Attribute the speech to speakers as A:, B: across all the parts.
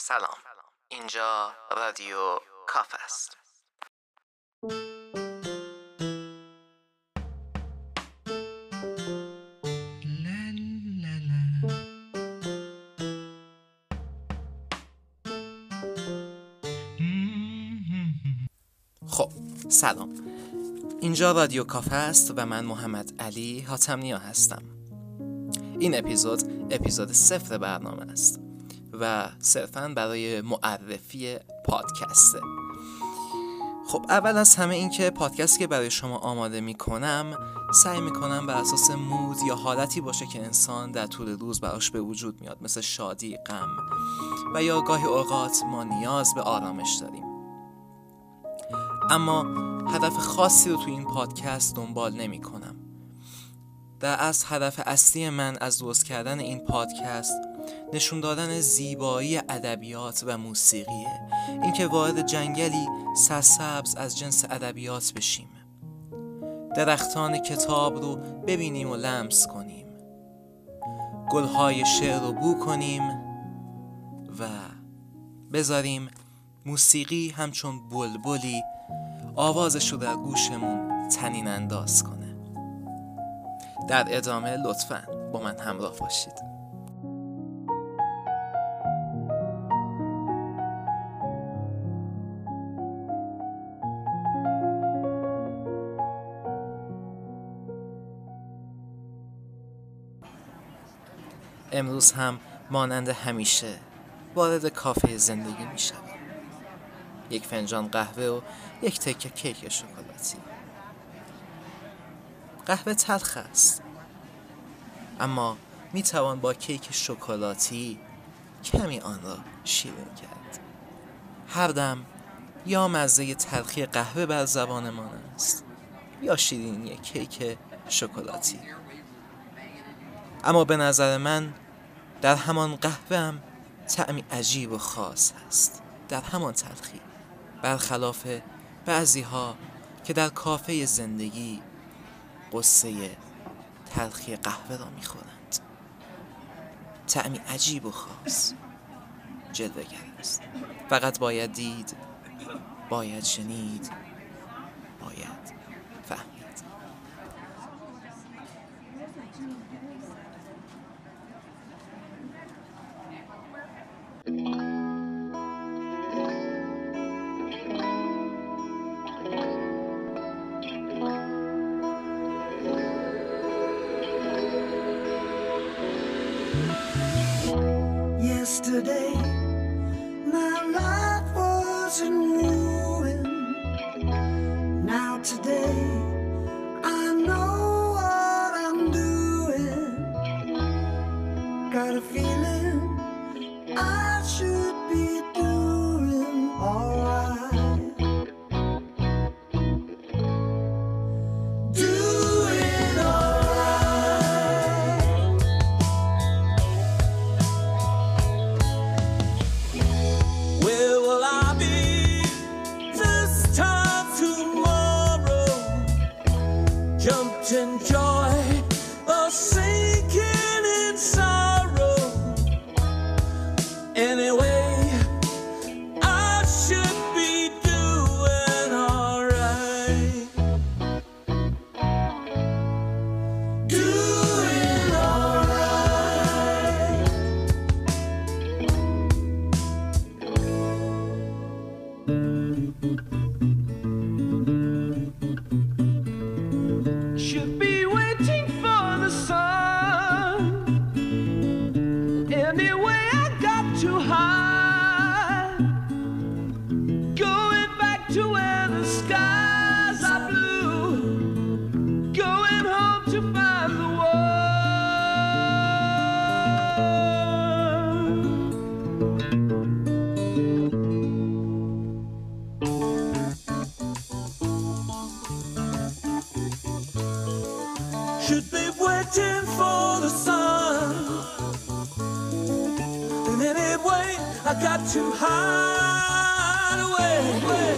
A: سلام. اینجا رادیو کاف است. خب سلام. اینجا رادیو کافه است و من محمد علی حاتمنیا هستم. این اپیزود اپیزود صفر برنامه است. و صرفا برای معرفی پادکسته خب اول از همه این که پادکست که برای شما آماده می کنم سعی می کنم بر اساس مود یا حالتی باشه که انسان در طول روز براش به وجود میاد مثل شادی، غم و یا گاهی اوقات ما نیاز به آرامش داریم. اما هدف خاصی رو تو این پادکست دنبال نمی کنم در از هدف اصلی من از درست کردن این پادکست نشون دادن زیبایی ادبیات و موسیقیه. اینکه وارد جنگلی سرسبز از جنس ادبیات بشیم. درختان کتاب رو ببینیم و لمس کنیم. گلهای شعر رو بو کنیم و بذاریم موسیقی همچون بلبلی آوازش رو در گوشمون تنین انداز کنه. در ادامه لطفا با من همراه باشید. امروز هم مانند همیشه وارد کافه زندگی می شود. یک فنجان قهوه و یک تکه کیک شکلاتی. قهوه تلخ است. اما می توان با کیک شکلاتی کمی آن را شیرین کرد. هر دم یا مزه تلخی قهوه بر زبانمان است یا شیرینی کیک شکلاتی. اما به نظر من در همان قهوه هم تعمی عجیب و خاص هست. در همان تلخی. برخلاف بعضی ها که در کافه زندگی قصه تلخی قهوه را می‌خورند. تعمی عجیب و خاص. جلوگر است. فقط باید دید باید شنید.
B: Yesterday, my life was in ruin. Now today, I know what I'm doing. Got a feeling I
C: Jumped in joy or sinking in sorrow. Anyway, I should be doing alright. Doing alright. Anyway, I got too high. Going back to where the skies are blue. Going home to find the one. Should be waiting for the sun. I got to hide away.
A: wait.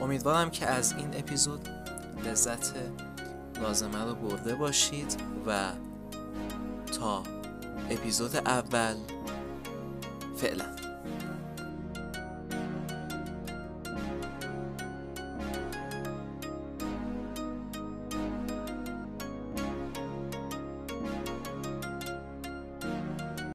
A: امیدوارم که از این اپیزود لذت لازمه رو برده باشید و تا اپیزود اول فعلا.